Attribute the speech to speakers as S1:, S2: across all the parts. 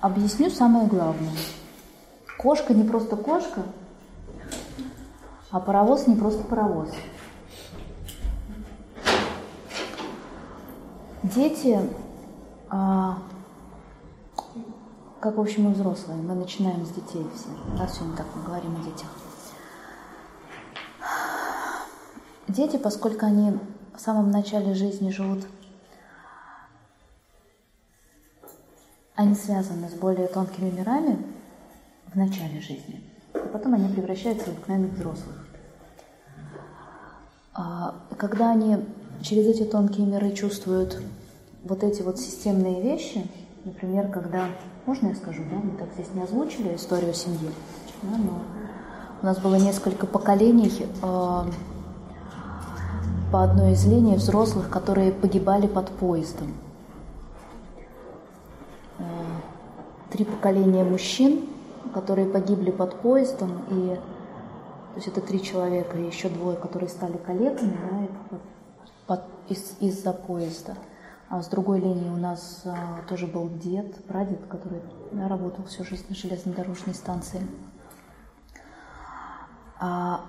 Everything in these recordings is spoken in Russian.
S1: объясню самое главное. Кошка не просто кошка, а паровоз не просто паровоз. Дети, а, как, в общем, и взрослые, мы начинаем с детей все, раз сегодня так мы говорим о детях. Дети, поскольку они в самом начале жизни живут, они связаны с более тонкими мирами в начале жизни, а потом они превращаются в обыкновенных взрослых. А, когда они через эти тонкие миры чувствуют вот эти вот системные вещи, например, когда, можно я скажу, да, мы так здесь не озвучили историю семьи, да, но у нас было несколько поколений э, по одной из линий взрослых, которые погибали под поездом. Три поколения мужчин, которые погибли под поездом, и то есть это три человека, и еще двое, которые стали коллегами, да, из, из-за поезда. А с другой линии у нас а, тоже был дед, прадед, который да, работал всю жизнь на железнодорожной станции. А,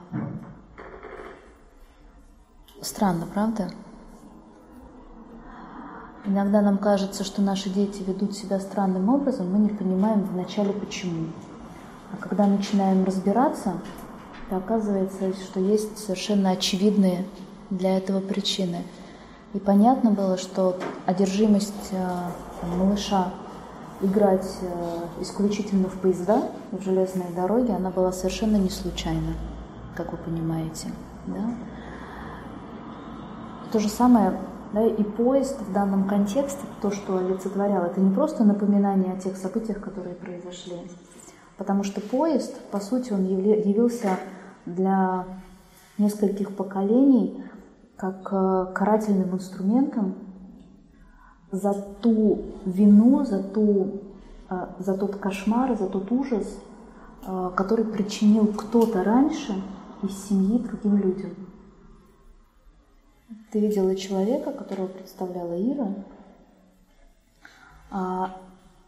S1: странно, правда? Иногда нам кажется, что наши дети ведут себя странным образом, мы не понимаем вначале почему. А когда начинаем разбираться, то оказывается, что есть совершенно очевидные для этого причины – и понятно было, что одержимость э, малыша играть э, исключительно в поезда, в железные дороги, она была совершенно не случайна, как вы понимаете. Да? То же самое, да, и поезд в данном контексте, то, что олицетворял, это не просто напоминание о тех событиях, которые произошли, потому что поезд, по сути, он явился для нескольких поколений как э, карательным инструментом за ту вину, за, ту, э, за тот кошмар, за тот ужас, э, который причинил кто-то раньше из семьи другим людям. Ты видела человека, которого представляла Ира, а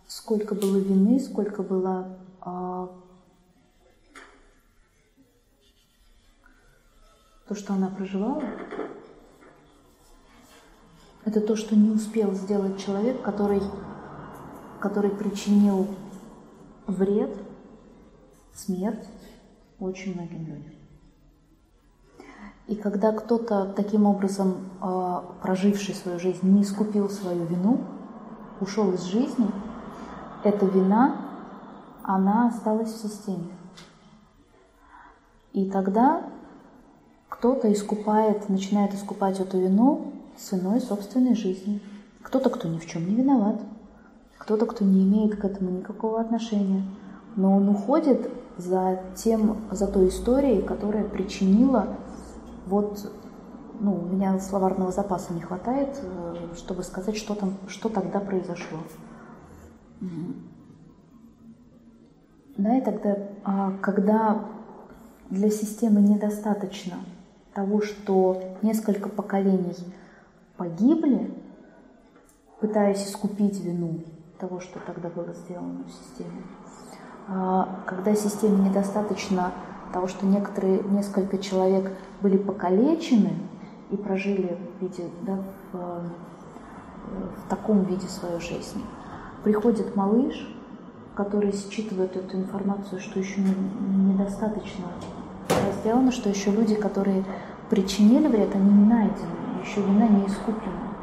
S1: сколько было вины, сколько было а, то, что она проживала, это то, что не успел сделать человек, который, который причинил вред, смерть очень многим людям. И когда кто-то таким образом, а, проживший свою жизнь, не искупил свою вину, ушел из жизни, эта вина, она осталась в системе. И тогда кто-то искупает, начинает искупать эту вину ценой собственной жизни. Кто-то, кто ни в чем не виноват, кто-то, кто не имеет к этому никакого отношения, но он уходит за тем, за той историей, которая причинила вот, ну, у меня словарного запаса не хватает, э, чтобы сказать, что там, что тогда произошло. Да, и тогда, а, когда для системы недостаточно того, что несколько поколений погибли, пытаясь искупить вину того, что тогда было сделано в системе. А, когда системе недостаточно того, что некоторые, несколько человек были покалечены и прожили в, виде, да, в, в таком виде свою жизнь, приходит малыш, который считывает эту информацию, что еще недостаточно сделано, что еще люди, которые причинили вред, они не найдены еще вина не искуплена.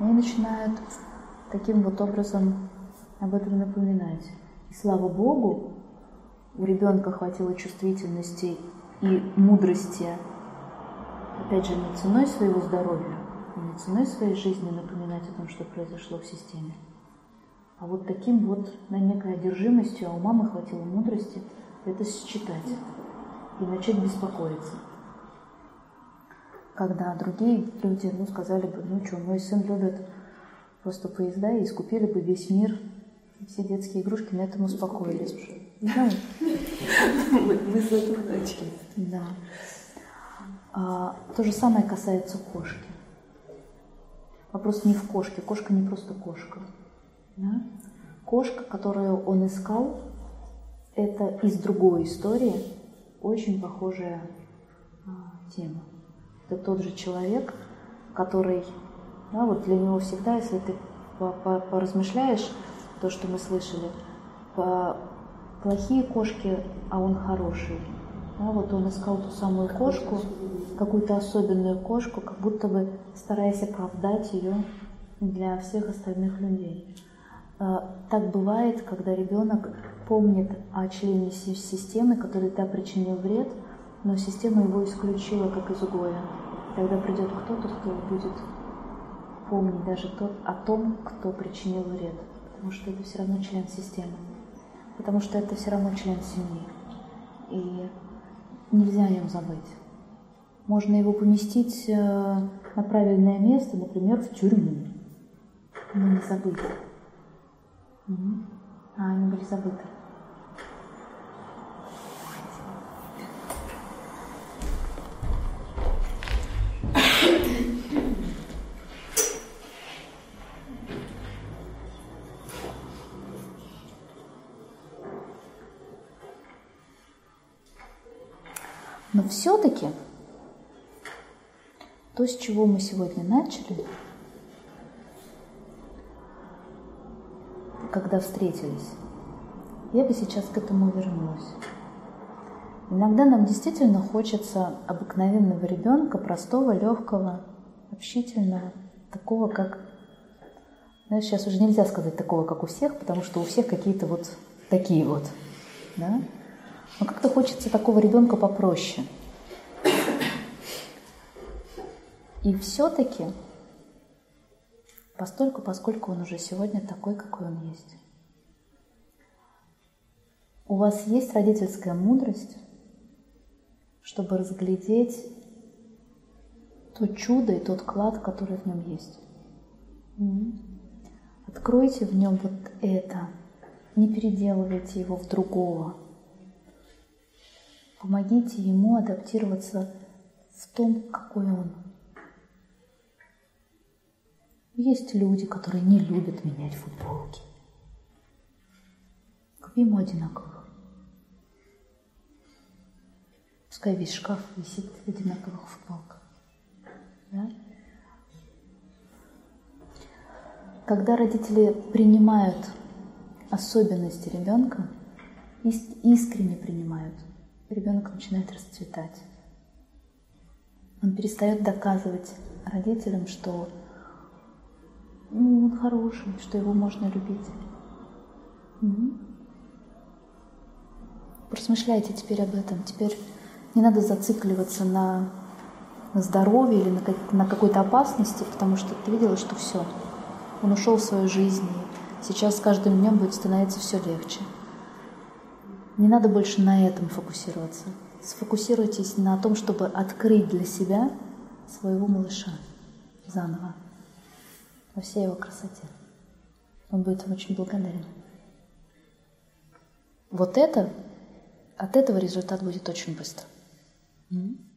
S1: Они начинают таким вот образом об этом напоминать. И слава Богу, у ребенка хватило чувствительности и мудрости, опять же, не ценой своего здоровья, не ценой своей жизни напоминать о том, что произошло в системе, а вот таким вот на некой одержимостью, а у мамы хватило мудрости это считать и начать беспокоиться когда другие люди, ну, сказали бы, ну что, мой сын любит просто поезда и искупили бы весь мир, все детские игрушки, на этом успокоились уже. Да.
S2: Мы этого начали.
S1: Да. А, то же самое касается кошки. Вопрос не в кошке. Кошка не просто кошка. Да? кошка, которую он искал, это из другой истории очень похожая а, тема. Это тот же человек, который, да, вот для него всегда, если ты поразмышляешь, то, что мы слышали, по плохие кошки, а он хороший. Да, вот он искал ту самую кошку, какую-то особенную кошку, как будто бы стараясь оправдать ее для всех остальных людей. А, так бывает, когда ребенок помнит о члене системы, который да причинил вред, но система его исключила как изгоя. Тогда придет кто-то, кто будет помнить даже тот, о том, кто причинил вред, потому что это все равно член системы, потому что это все равно член семьи, и нельзя о нем забыть. Можно его поместить э, на правильное место, например, в тюрьму, но не забыть. А, они были забыты. Но все-таки то, с чего мы сегодня начали, когда встретились, я бы сейчас к этому вернулась. Иногда нам действительно хочется обыкновенного ребенка, простого, легкого, общительного, такого, как... Знаешь, сейчас уже нельзя сказать такого, как у всех, потому что у всех какие-то вот такие вот. Да? Но как-то хочется такого ребенка попроще. И все-таки постольку, поскольку он уже сегодня такой, какой он есть. У вас есть родительская мудрость, чтобы разглядеть то чудо и тот клад, который в нем есть. Откройте в нем вот это, не переделывайте его в другого. Помогите ему адаптироваться в том, какой он. Есть люди, которые не любят менять футболки. Купи ему одинаковых. Пускай весь шкаф висит в одинаковых футболках. Да? Когда родители принимают особенности ребенка, искренне принимают, ребенок начинает расцветать. Он перестает доказывать родителям, что ну, он хороший, что его можно любить. Угу. Размышляйте теперь об этом. Теперь не надо зацикливаться на, на здоровье или на, на какой-то опасности, потому что ты видела, что все. Он ушел в свою жизнь, и сейчас с каждым днем будет становиться все легче. Не надо больше на этом фокусироваться. Сфокусируйтесь на том, чтобы открыть для себя своего малыша заново во всей его красоте. Он будет вам очень благодарен. Вот это, от этого результат будет очень быстро. Mm-hmm.